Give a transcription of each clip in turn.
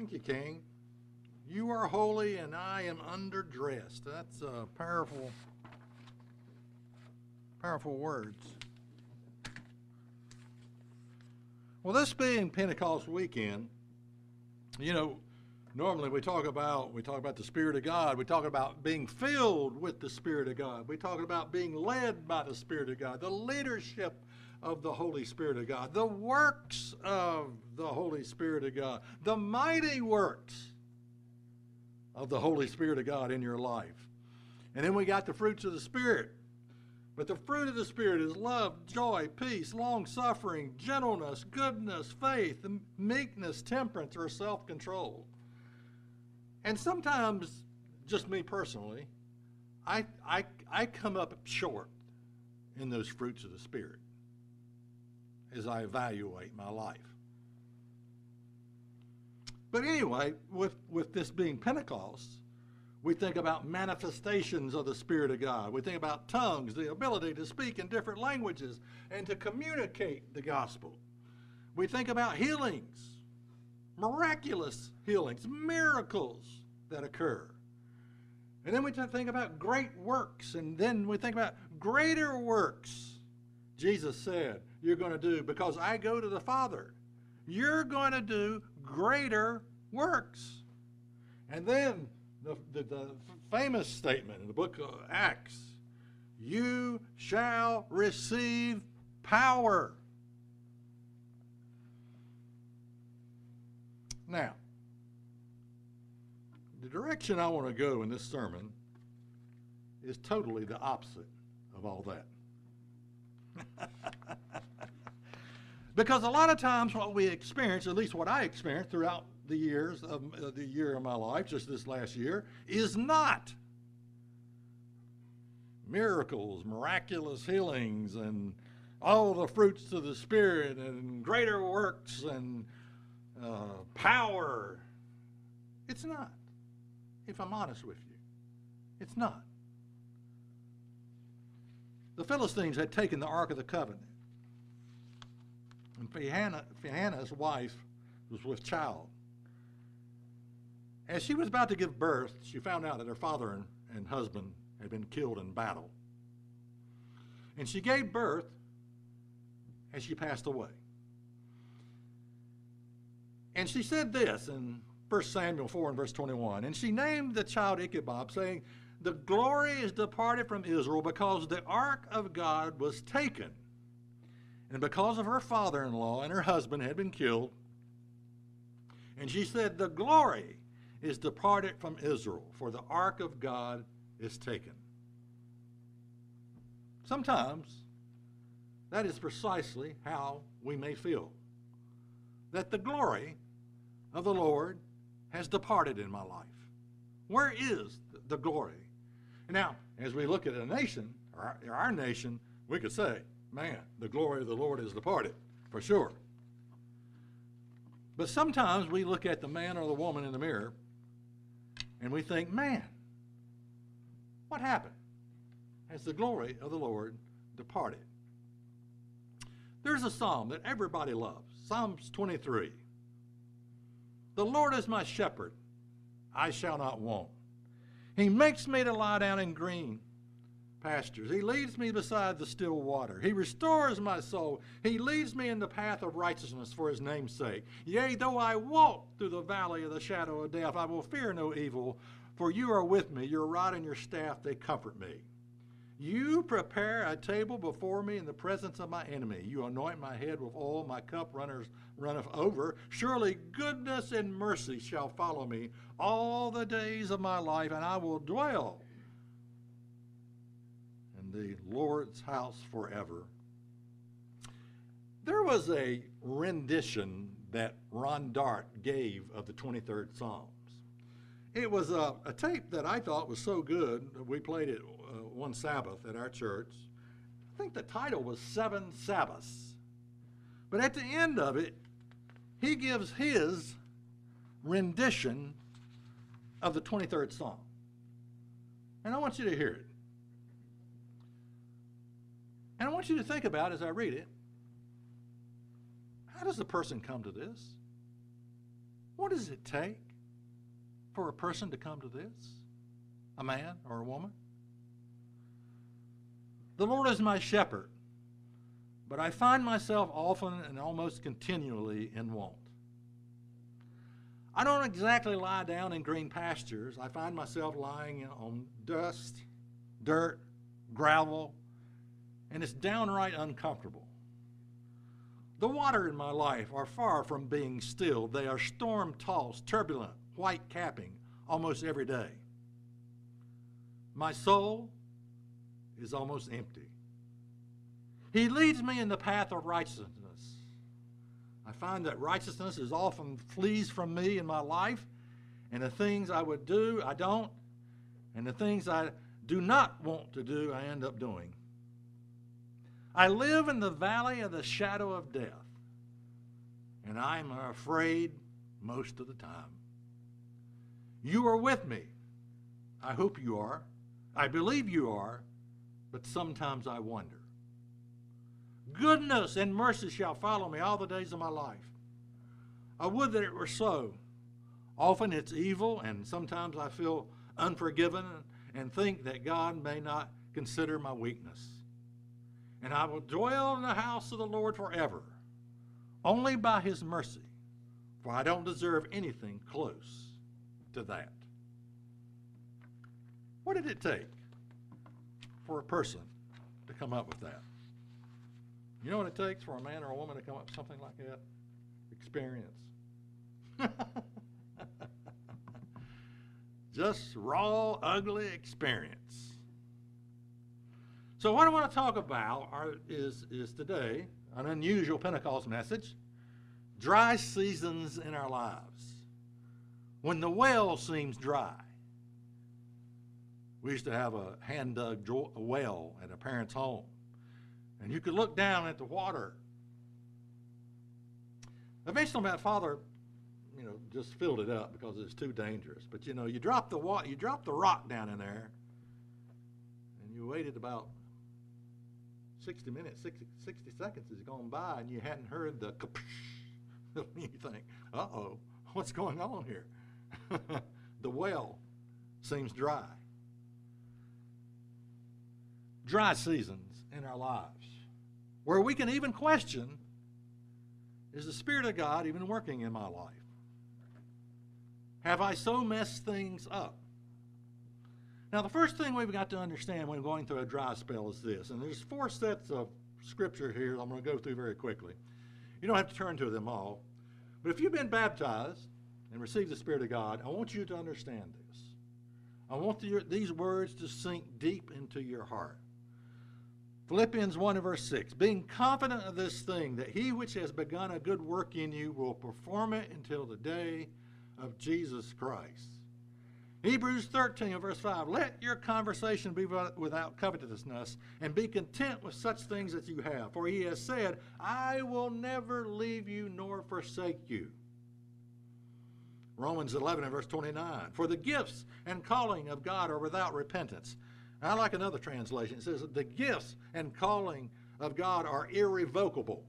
Thank you, King. You are holy and I am underdressed. That's uh, powerful, powerful words. Well, this being Pentecost weekend, you know, normally we talk about we talk about the Spirit of God. We talk about being filled with the Spirit of God. We talk about being led by the Spirit of God, the leadership of the Holy Spirit of God, the works of the Holy Spirit of God, the mighty works of the Holy Spirit of God in your life. And then we got the fruits of the Spirit. But the fruit of the Spirit is love, joy, peace, long suffering, gentleness, goodness, faith, meekness, temperance, or self control. And sometimes, just me personally, I, I, I come up short in those fruits of the Spirit as I evaluate my life. But anyway, with, with this being Pentecost, we think about manifestations of the Spirit of God. We think about tongues, the ability to speak in different languages and to communicate the gospel. We think about healings, miraculous healings, miracles that occur. And then we think about great works, and then we think about greater works. Jesus said, You're going to do because I go to the Father. You're going to do greater works. And then the, the, the famous statement in the book of Acts you shall receive power. Now, the direction I want to go in this sermon is totally the opposite of all that. because a lot of times what we experience, at least what I experienced throughout the years of uh, the year of my life, just this last year, is not miracles, miraculous healings, and all the fruits of the Spirit, and greater works, and uh, power. It's not, if I'm honest with you. It's not. The Philistines had taken the Ark of the Covenant, and Phinehas' wife was with child. As she was about to give birth, she found out that her father and, and husband had been killed in battle. And she gave birth as she passed away. And she said this in 1 Samuel 4 and verse 21 And she named the child Ichabod, saying, The glory is departed from Israel because the ark of God was taken. And because of her father in law and her husband had been killed. And she said, The glory is departed from Israel, for the ark of God is taken. Sometimes that is precisely how we may feel that the glory of the Lord has departed in my life. Where is the glory? Now, as we look at a nation, our, our nation, we could say, man, the glory of the Lord has departed, for sure. But sometimes we look at the man or the woman in the mirror and we think, man, what happened? Has the glory of the Lord departed? There's a psalm that everybody loves Psalms 23. The Lord is my shepherd, I shall not want. He makes me to lie down in green pastures. He leads me beside the still water. He restores my soul. He leads me in the path of righteousness for his name's sake. Yea, though I walk through the valley of the shadow of death, I will fear no evil, for you are with me. Your rod and your staff, they comfort me. You prepare a table before me in the presence of my enemy. You anoint my head with oil, my cup runners runneth over. Surely goodness and mercy shall follow me all the days of my life, and I will dwell in the Lord's house forever. There was a rendition that Ron Dart gave of the 23rd Psalms. It was a, a tape that I thought was so good, we played it uh, one Sabbath at our church. I think the title was Seven Sabbaths. But at the end of it, he gives his rendition of the 23rd Psalm. And I want you to hear it. And I want you to think about as I read it how does the person come to this? What does it take for a person to come to this? A man or a woman? The Lord is my shepherd, but I find myself often and almost continually in want. I don't exactly lie down in green pastures. I find myself lying on dust, dirt, gravel, and it's downright uncomfortable. The water in my life are far from being still. They are storm tossed, turbulent, white capping almost every day. My soul is almost empty. He leads me in the path of righteousness. I find that righteousness is often flees from me in my life, and the things I would do, I don't, and the things I do not want to do, I end up doing. I live in the valley of the shadow of death, and I'm afraid most of the time. You are with me. I hope you are. I believe you are, but sometimes I wonder. Goodness and mercy shall follow me all the days of my life. I would that it were so. Often it's evil, and sometimes I feel unforgiven and think that God may not consider my weakness. And I will dwell in the house of the Lord forever, only by his mercy, for I don't deserve anything close to that. What did it take for a person to come up with that? You know what it takes for a man or a woman to come up with something like that? Experience. Just raw, ugly experience. So, what I want to talk about are, is, is today an unusual Pentecost message dry seasons in our lives. When the well seems dry. We used to have a hand dug well at a parent's home, and you could look down at the water. Eventually, my father you know, just filled it up because it's too dangerous. But you know, you drop the wa- you drop the rock down in there, and you waited about 60 minutes, 60, 60 seconds has gone by, and you hadn't heard the you think, uh oh, what's going on here? the well seems dry. Dry seasons in our lives, where we can even question is the Spirit of God even working in my life? Have I so messed things up? Now, the first thing we've got to understand when going through a dry spell is this, and there's four sets of scripture here I'm going to go through very quickly. You don't have to turn to them all, but if you've been baptized and receive the Spirit of God, I want you to understand this. I want the, these words to sink deep into your heart. Philippians 1 and verse 6 Being confident of this thing, that he which has begun a good work in you will perform it until the day of Jesus Christ. Hebrews 13 and verse 5 Let your conversation be without covetousness, and be content with such things that you have. For he has said, I will never leave you nor forsake you. Romans 11 and verse 29 For the gifts and calling of God are without repentance. I like another translation. It says, The gifts and calling of God are irrevocable,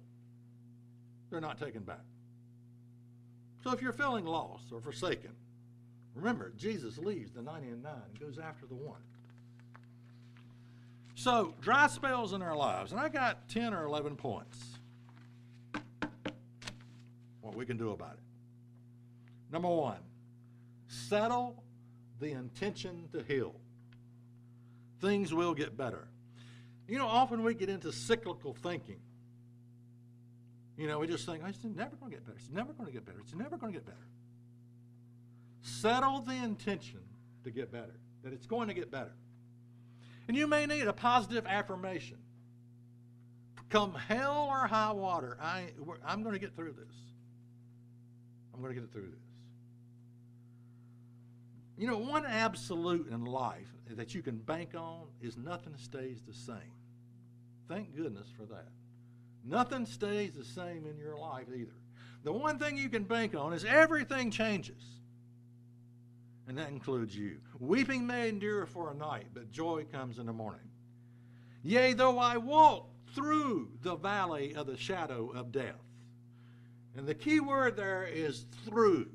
they're not taken back. So if you're feeling lost or forsaken, remember, Jesus leaves the 99 and goes after the one. So, dry spells in our lives, and I got 10 or 11 points. What we can do about it. Number one, settle the intention to heal. Things will get better. You know, often we get into cyclical thinking. You know, we just think, oh, it's never going to get better. It's never going to get better. It's never going to get better. Settle the intention to get better, that it's going to get better. And you may need a positive affirmation. Come hell or high water, I, I'm going to get through this. I'm going to get through this. You know, one absolute in life that you can bank on is nothing stays the same. Thank goodness for that. Nothing stays the same in your life either. The one thing you can bank on is everything changes. And that includes you. Weeping may endure for a night, but joy comes in the morning. Yea, though I walk through the valley of the shadow of death. And the key word there is through.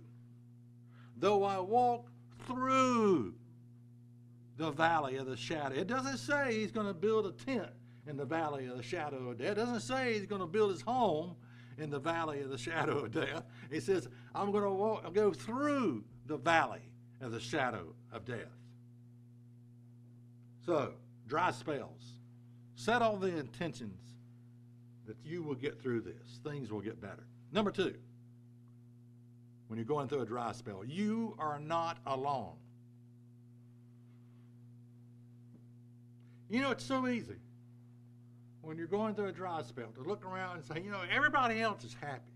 though I walk through the valley of the shadow. It doesn't say he's going to build a tent in the valley of the shadow of death. It doesn't say he's going to build his home in the valley of the shadow of death. He says, I'm going to walk, go through the valley of the shadow of death. So, dry spells. Set all the intentions that you will get through this. Things will get better. Number two, when you're going through a dry spell, you are not alone. You know, it's so easy when you're going through a dry spell to look around and say, you know, everybody else is happy.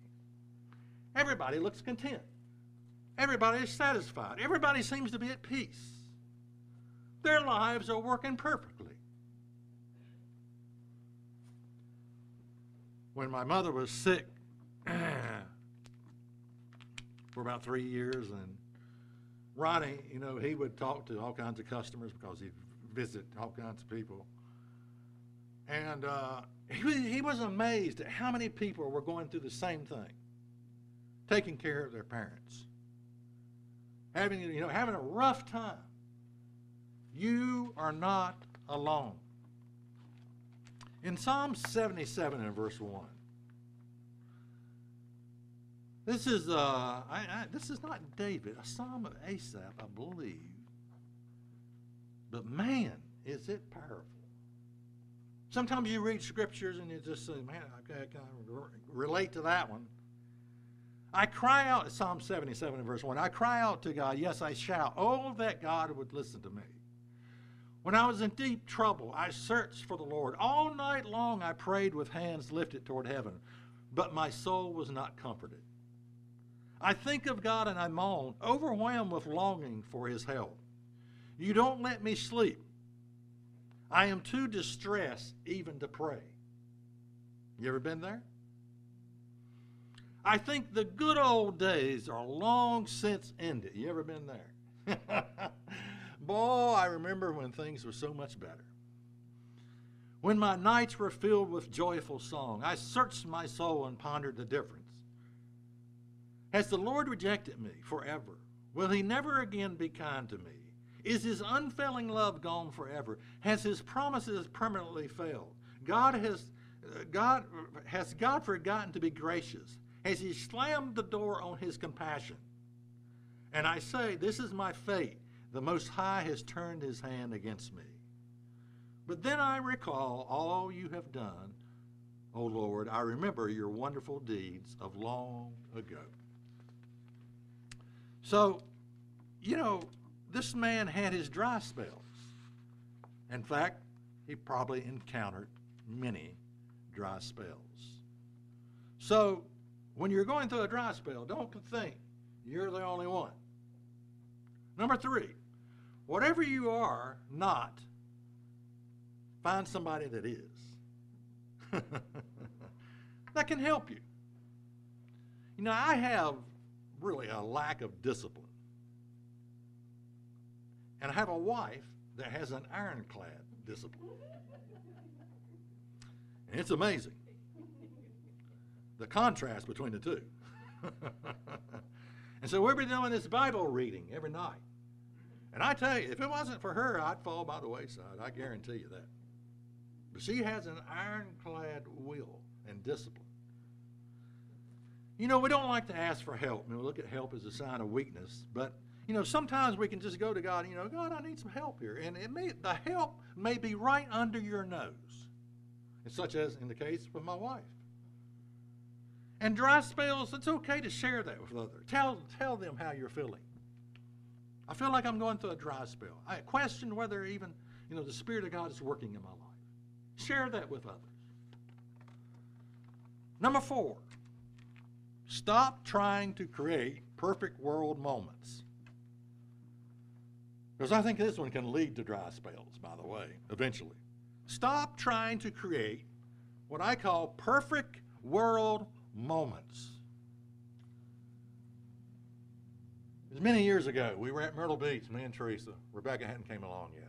Everybody looks content. Everybody is satisfied. Everybody seems to be at peace. Their lives are working perfectly. When my mother was sick for about three years, and Ronnie, you know, he would talk to all kinds of customers because he'd visit all kinds of people. And uh, he, he was amazed at how many people were going through the same thing, taking care of their parents, having, you know, having a rough time. You are not alone. In Psalm 77 and verse 1, this is uh, I, I, this is not David, a psalm of Asaph, I believe. But man, is it powerful. Sometimes you read scriptures and you just say, man, I can relate to that one. I cry out, Psalm 77 verse 1, I cry out to God, yes, I shall. Oh, that God would listen to me. When I was in deep trouble, I searched for the Lord. All night long I prayed with hands lifted toward heaven, but my soul was not comforted. I think of God and I moan, overwhelmed with longing for his help. You don't let me sleep. I am too distressed even to pray. You ever been there? I think the good old days are long since ended. You ever been there? Boy, I remember when things were so much better. When my nights were filled with joyful song, I searched my soul and pondered the difference. Has the Lord rejected me forever? Will he never again be kind to me? Is his unfailing love gone forever? Has his promises permanently failed? God has God has God forgotten to be gracious? Has he slammed the door on his compassion? And I say, this is my fate. The Most High has turned his hand against me. But then I recall all you have done, O Lord. I remember your wonderful deeds of long ago. So, you know, this man had his dry spells. In fact, he probably encountered many dry spells. So, when you're going through a dry spell, don't think you're the only one. Number three, whatever you are not, find somebody that is. that can help you. You know, I have really a lack of discipline. And I have a wife that has an ironclad discipline. And it's amazing the contrast between the two. and so we've been doing this Bible reading every night. And I tell you, if it wasn't for her, I'd fall by the wayside. I guarantee you that. But she has an ironclad will and discipline. You know, we don't like to ask for help. I mean, we look at help as a sign of weakness, but you know, sometimes we can just go to God, you know, God, I need some help here. And it may the help may be right under your nose. Such as in the case with my wife. And dry spells, it's okay to share that with others. Tell, tell them how you're feeling. I feel like I'm going through a dry spell. I question whether even, you know, the Spirit of God is working in my life. Share that with others. Number four, stop trying to create perfect world moments. Because I think this one can lead to dry spells, by the way, eventually. Stop trying to create what I call perfect world moments. It was many years ago. We were at Myrtle Beach, me and Teresa. Rebecca hadn't came along yet.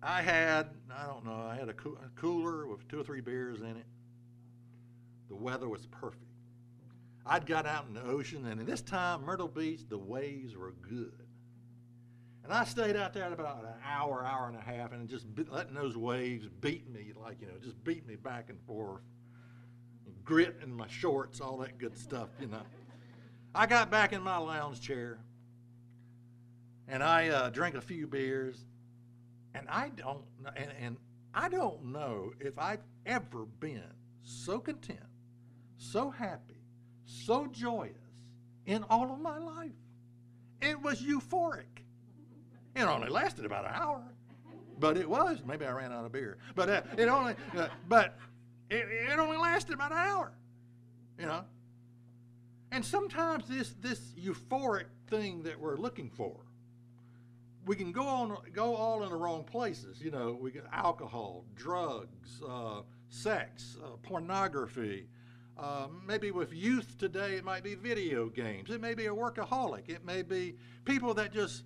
I had, I don't know, I had a, a cooler with two or three beers in it. The weather was perfect. I'd got out in the ocean, and this time, Myrtle Beach, the waves were good. And I stayed out there about an hour, hour and a half, and just letting those waves beat me, like, you know, just beat me back and forth. Grit in my shorts, all that good stuff, you know. I got back in my lounge chair, and I uh, drank a few beers, and I don't, and, and I don't know if I've ever been so content, so happy, so joyous in all of my life. It was euphoric. It only lasted about an hour, but it was. Maybe I ran out of beer, but uh, it only, uh, but it, it only lasted about an hour. You know. And sometimes this this euphoric thing that we're looking for, we can go on go all in the wrong places. You know, we get alcohol, drugs, uh, sex, uh, pornography. Uh, maybe with youth today, it might be video games. It may be a workaholic. It may be people that just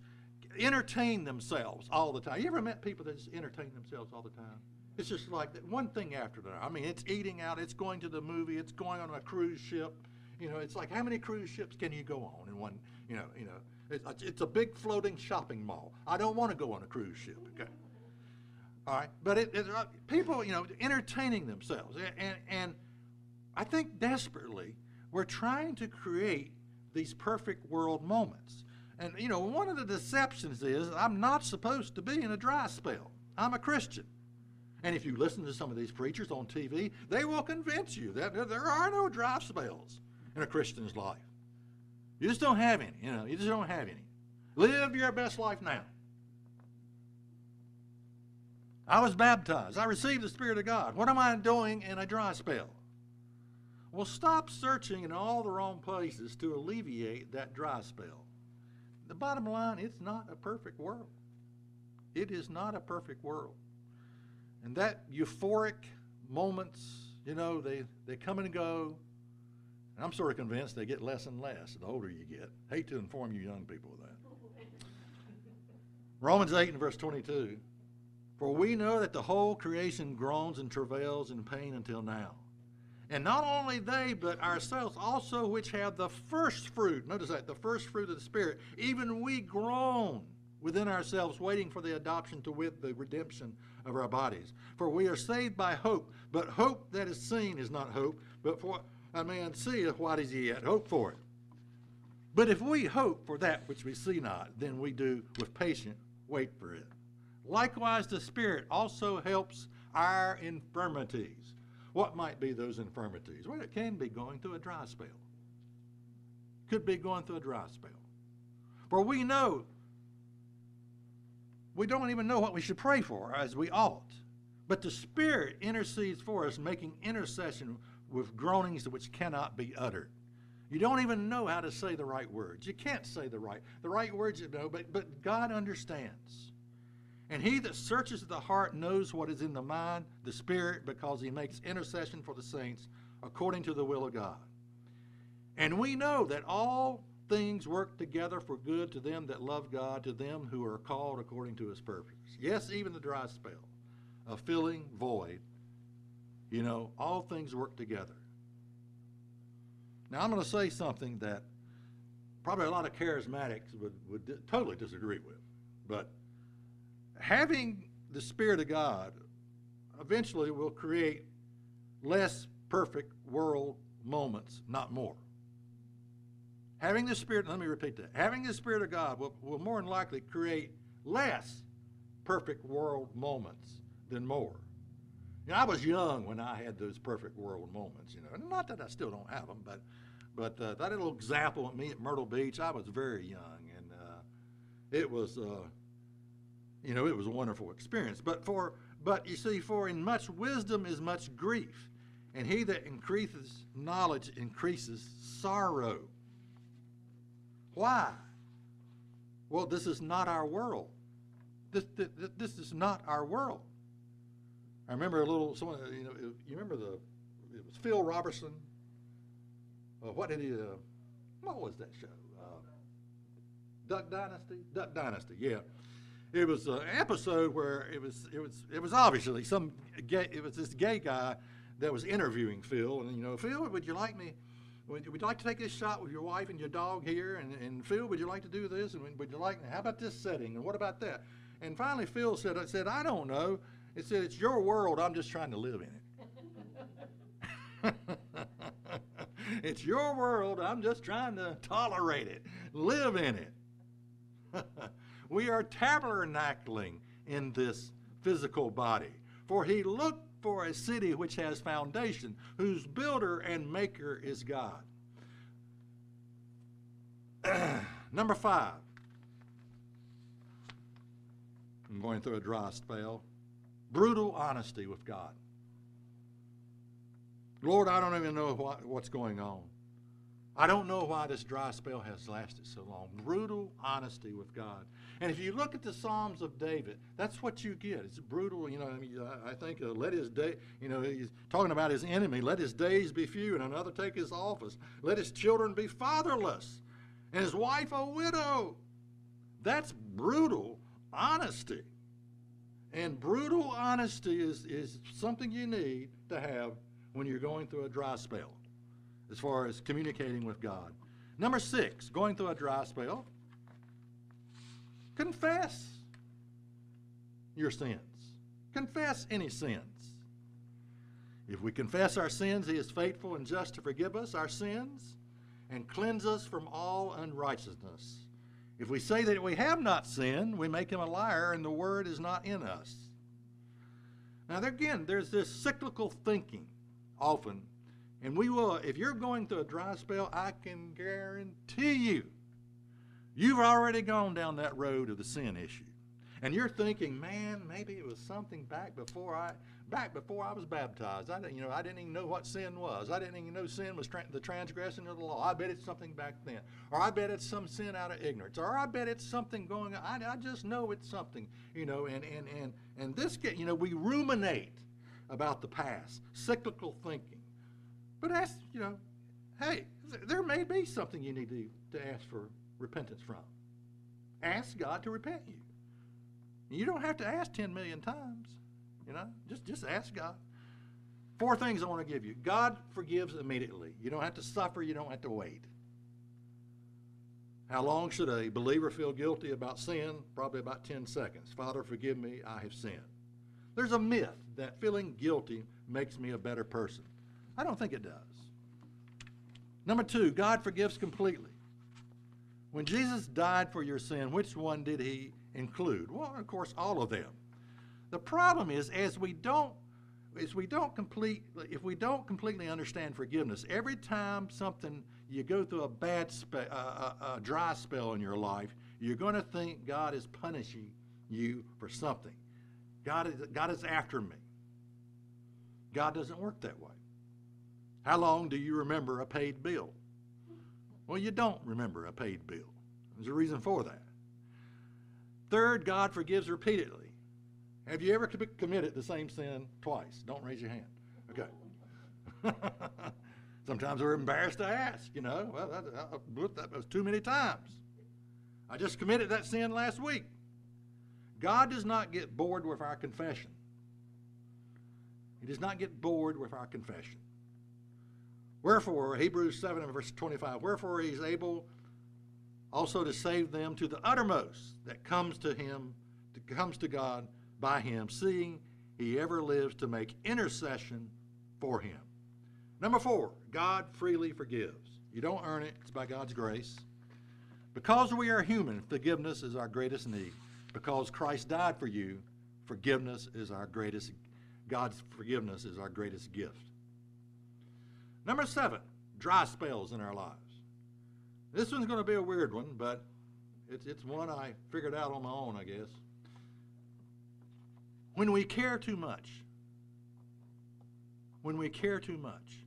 entertain themselves all the time. You ever met people that just entertain themselves all the time? It's just like that, one thing after another. I mean, it's eating out, it's going to the movie, it's going on a cruise ship. You know, it's like how many cruise ships can you go on in one? You know, you know, it's, it's a big floating shopping mall. I don't want to go on a cruise ship. Okay. All right, but it, it, uh, people, you know, entertaining themselves, and and I think desperately we're trying to create these perfect world moments. And you know, one of the deceptions is I'm not supposed to be in a dry spell. I'm a Christian. And if you listen to some of these preachers on TV, they will convince you that there are no dry spells in a Christian's life. You just don't have any. You know, you just don't have any. Live your best life now. I was baptized. I received the Spirit of God. What am I doing in a dry spell? Well, stop searching in all the wrong places to alleviate that dry spell. The bottom line, it's not a perfect world. It is not a perfect world. And that euphoric moments, you know, they, they come and go. And I'm sort of convinced they get less and less the older you get. Hate to inform you young people of that. Romans 8 and verse 22. For we know that the whole creation groans and travails in pain until now. And not only they, but ourselves also, which have the first fruit, notice that, the first fruit of the Spirit, even we groan within ourselves, waiting for the adoption to wit the redemption of our bodies. For we are saved by hope, but hope that is seen is not hope, but for a man seeth, what is he yet hope for it? But if we hope for that which we see not, then we do with patience wait for it. Likewise, the Spirit also helps our infirmities. What might be those infirmities? Well, it can be going through a dry spell. Could be going through a dry spell. For we know, we don't even know what we should pray for as we ought. But the Spirit intercedes for us, making intercession with groanings which cannot be uttered. You don't even know how to say the right words. You can't say the right the right words you know, but but God understands. And he that searches the heart knows what is in the mind, the spirit, because he makes intercession for the saints according to the will of God. And we know that all things work together for good to them that love God, to them who are called according to his purpose. Yes, even the dry spell, a filling void you know, all things work together. Now, I'm going to say something that probably a lot of charismatics would, would totally disagree with. But having the Spirit of God eventually will create less perfect world moments, not more. Having the Spirit, let me repeat that. Having the Spirit of God will, will more than likely create less perfect world moments than more. You know, I was young when I had those perfect world moments. You know, not that I still don't have them, but but uh, that little example of me at Myrtle Beach, I was very young, and uh, it was uh, you know it was a wonderful experience. But for but you see, for in much wisdom is much grief, and he that increases knowledge increases sorrow. Why? Well, this is not our world. This, this, this is not our world. I remember a little, someone, you know, you remember the, it was Phil Robertson. Uh, what did he, uh, what was that show? Uh, Duck Dynasty? Duck Dynasty, yeah. It was an episode where it was, it was, it was obviously some gay, it was this gay guy that was interviewing Phil, and you know, Phil, would you like me, would you like to take this shot with your wife and your dog here? And, and Phil, would you like to do this? And would you like, how about this setting? And what about that? And finally, Phil said, I said, I don't know. It said, it's your world. I'm just trying to live in it. it's your world. I'm just trying to tolerate it, live in it. we are tabernacling in this physical body. For he looked for a city which has foundation, whose builder and maker is God. Number five. I'm going through a dry spell. Brutal honesty with God. Lord, I don't even know what, what's going on. I don't know why this dry spell has lasted so long. Brutal honesty with God. And if you look at the Psalms of David, that's what you get. It's brutal. You know, I mean, I think uh, let his day, you know, he's talking about his enemy. Let his days be few, and another take his office. Let his children be fatherless, and his wife a widow. That's brutal honesty. And brutal honesty is, is something you need to have when you're going through a dry spell as far as communicating with God. Number six, going through a dry spell, confess your sins. Confess any sins. If we confess our sins, He is faithful and just to forgive us our sins and cleanse us from all unrighteousness. If we say that we have not sinned, we make Him a liar and the Word is not in us. Now, there, again, there's this cyclical thinking often and we will, if you're going through a dry spell, I can guarantee you, you've already gone down that road of the sin issue. And you're thinking, man, maybe it was something back before I, back before I was baptized. I didn't, you know, I didn't even know what sin was. I didn't even know sin was tra- the transgression of the law. I bet it's something back then, or I bet it's some sin out of ignorance, or I bet it's something going on. I, I just know it's something, you know. And and and and this get, you know, we ruminate about the past, cyclical thinking. But ask, you know, hey, there may be something you need to, to ask for repentance from. Ask God to repent you. You don't have to ask 10 million times, you know, just, just ask God. Four things I want to give you God forgives immediately. You don't have to suffer, you don't have to wait. How long should a believer feel guilty about sin? Probably about 10 seconds. Father, forgive me, I have sinned. There's a myth that feeling guilty makes me a better person. I don't think it does. Number two, God forgives completely. When Jesus died for your sin, which one did he include? Well, of course, all of them. The problem is, as we don't, as we don't complete, if we don't completely understand forgiveness, every time something you go through a bad, spe- a, a dry spell in your life, you're going to think God is punishing you for something. God is, God is after me. God doesn't work that way. How long do you remember a paid bill? Well, you don't remember a paid bill. There's a reason for that. Third, God forgives repeatedly. Have you ever committed the same sin twice? Don't raise your hand. Okay. Sometimes we're embarrassed to ask, you know. Well, that, that was too many times. I just committed that sin last week. God does not get bored with our confession. He does not get bored with our confession. Wherefore, Hebrews 7 and verse 25, wherefore he is able also to save them to the uttermost that comes to him, to, comes to God by him, seeing he ever lives to make intercession for him. Number four, God freely forgives. You don't earn it, it's by God's grace. Because we are human, forgiveness is our greatest need. Because Christ died for you, forgiveness is our greatest, God's forgiveness is our greatest gift. Number seven, dry spells in our lives. This one's going to be a weird one, but it's, it's one I figured out on my own, I guess. When we care too much, when we care too much.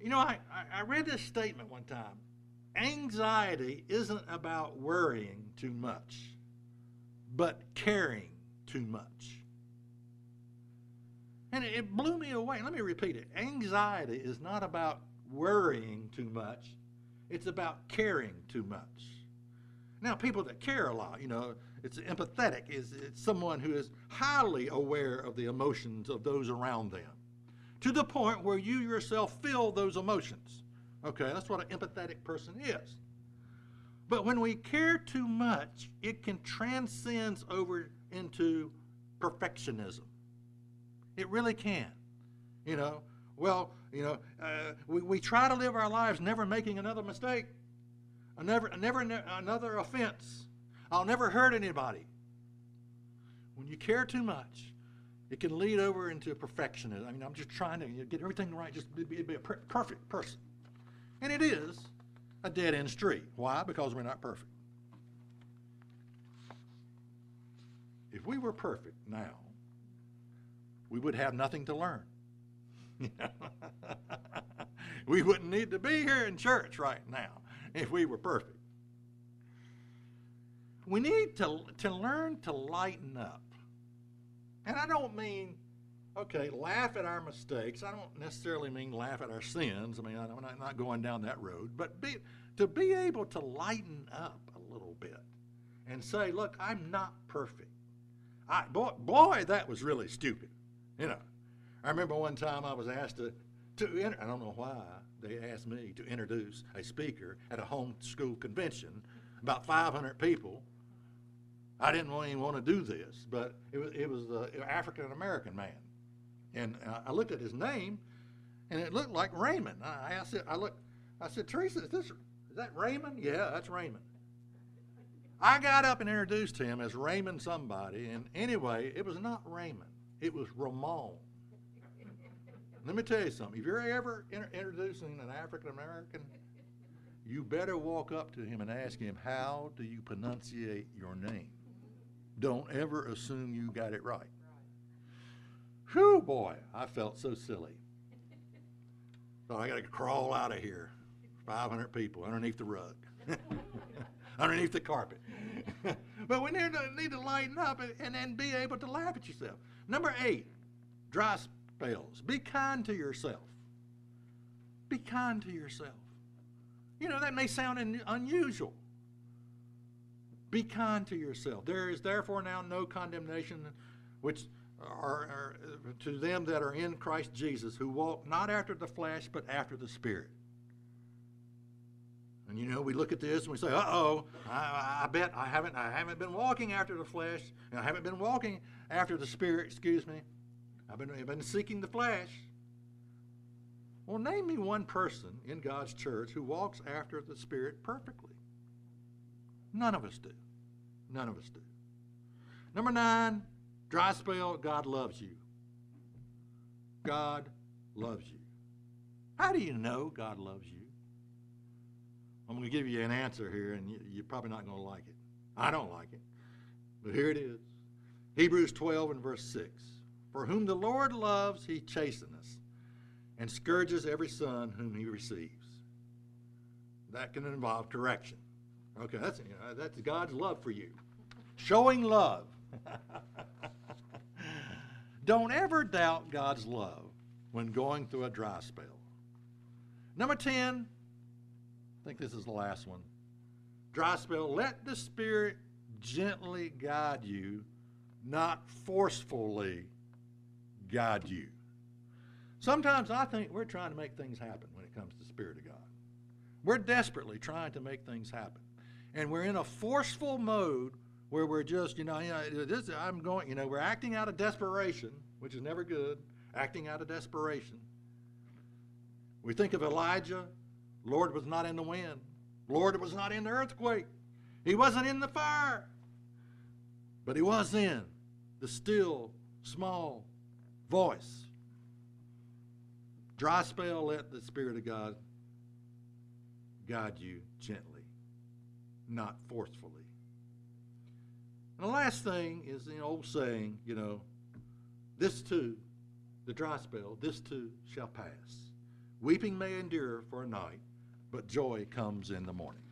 You know, I, I read this statement one time. Anxiety isn't about worrying too much, but caring too much. And it blew me away. Let me repeat it. Anxiety is not about worrying too much, it's about caring too much. Now, people that care a lot, you know, it's empathetic, is it's someone who is highly aware of the emotions of those around them. to the point where you yourself feel those emotions. Okay, that's what an empathetic person is. But when we care too much, it can transcend over into perfectionism. It really can. You know, well, you know, uh, we, we try to live our lives never making another mistake, never, never, another offense. I'll never hurt anybody. When you care too much, it can lead over into perfectionism. I mean, I'm just trying to get everything right, just be, be a per- perfect person. And it is a dead end street. Why? Because we're not perfect. If we were perfect now, we would have nothing to learn. we wouldn't need to be here in church right now if we were perfect. We need to, to learn to lighten up. And I don't mean, okay, laugh at our mistakes. I don't necessarily mean laugh at our sins. I mean, I'm not, not going down that road. But be, to be able to lighten up a little bit and say, look, I'm not perfect. I, boy, boy, that was really stupid. You know, I remember one time I was asked to, to I don't know why they asked me to introduce a speaker at a home school convention, about 500 people. I didn't even want to do this, but it was, it was an African American man. And I looked at his name, and it looked like Raymond. I asked it, I looked, I said, Teresa, is this, is that Raymond? Yeah, that's Raymond. I got up and introduced him as Raymond somebody, and anyway, it was not Raymond. It was Ramon. Let me tell you something. If you're ever inter- introducing an African American, you better walk up to him and ask him, How do you pronunciate your name? Don't ever assume you got it right. Whew, boy, I felt so silly. Thought I got to crawl out of here. 500 people underneath the rug, underneath the carpet. but we need to, need to lighten up and, and then be able to laugh at yourself. Number eight, dry spells. Be kind to yourself. Be kind to yourself. You know, that may sound un- unusual. Be kind to yourself. There is therefore now no condemnation which are, are, to them that are in Christ Jesus, who walk not after the flesh, but after the Spirit. And you know, we look at this and we say, "Uh oh, I, I, bet I haven't I haven't been walking after the flesh, and I haven't been walking after the Spirit. Excuse me, I've been I've been seeking the flesh." Well, name me one person in God's church who walks after the Spirit perfectly. None of us do. None of us do. Number nine, dry spell. God loves you. God loves you. How do you know God loves you? I'm going to give you an answer here, and you're probably not going to like it. I don't like it. But here it is Hebrews 12 and verse 6. For whom the Lord loves, he chasteneth, and scourges every son whom he receives. That can involve correction. Okay, that's, you know, that's God's love for you. Showing love. Don't ever doubt God's love when going through a dry spell. Number 10, I think this is the last one. Dry spell. Let the Spirit gently guide you, not forcefully guide you. Sometimes I think we're trying to make things happen when it comes to the Spirit of God. We're desperately trying to make things happen. And we're in a forceful mode where we're just, you know, you know this, I'm going, you know, we're acting out of desperation, which is never good, acting out of desperation. We think of Elijah Lord was not in the wind. Lord was not in the earthquake. He wasn't in the fire. But he was in the still, small voice. Dry spell, let the Spirit of God guide you gently, not forcefully. And the last thing is the old saying, you know, this too, the dry spell, this too shall pass. Weeping may endure for a night, but joy comes in the morning.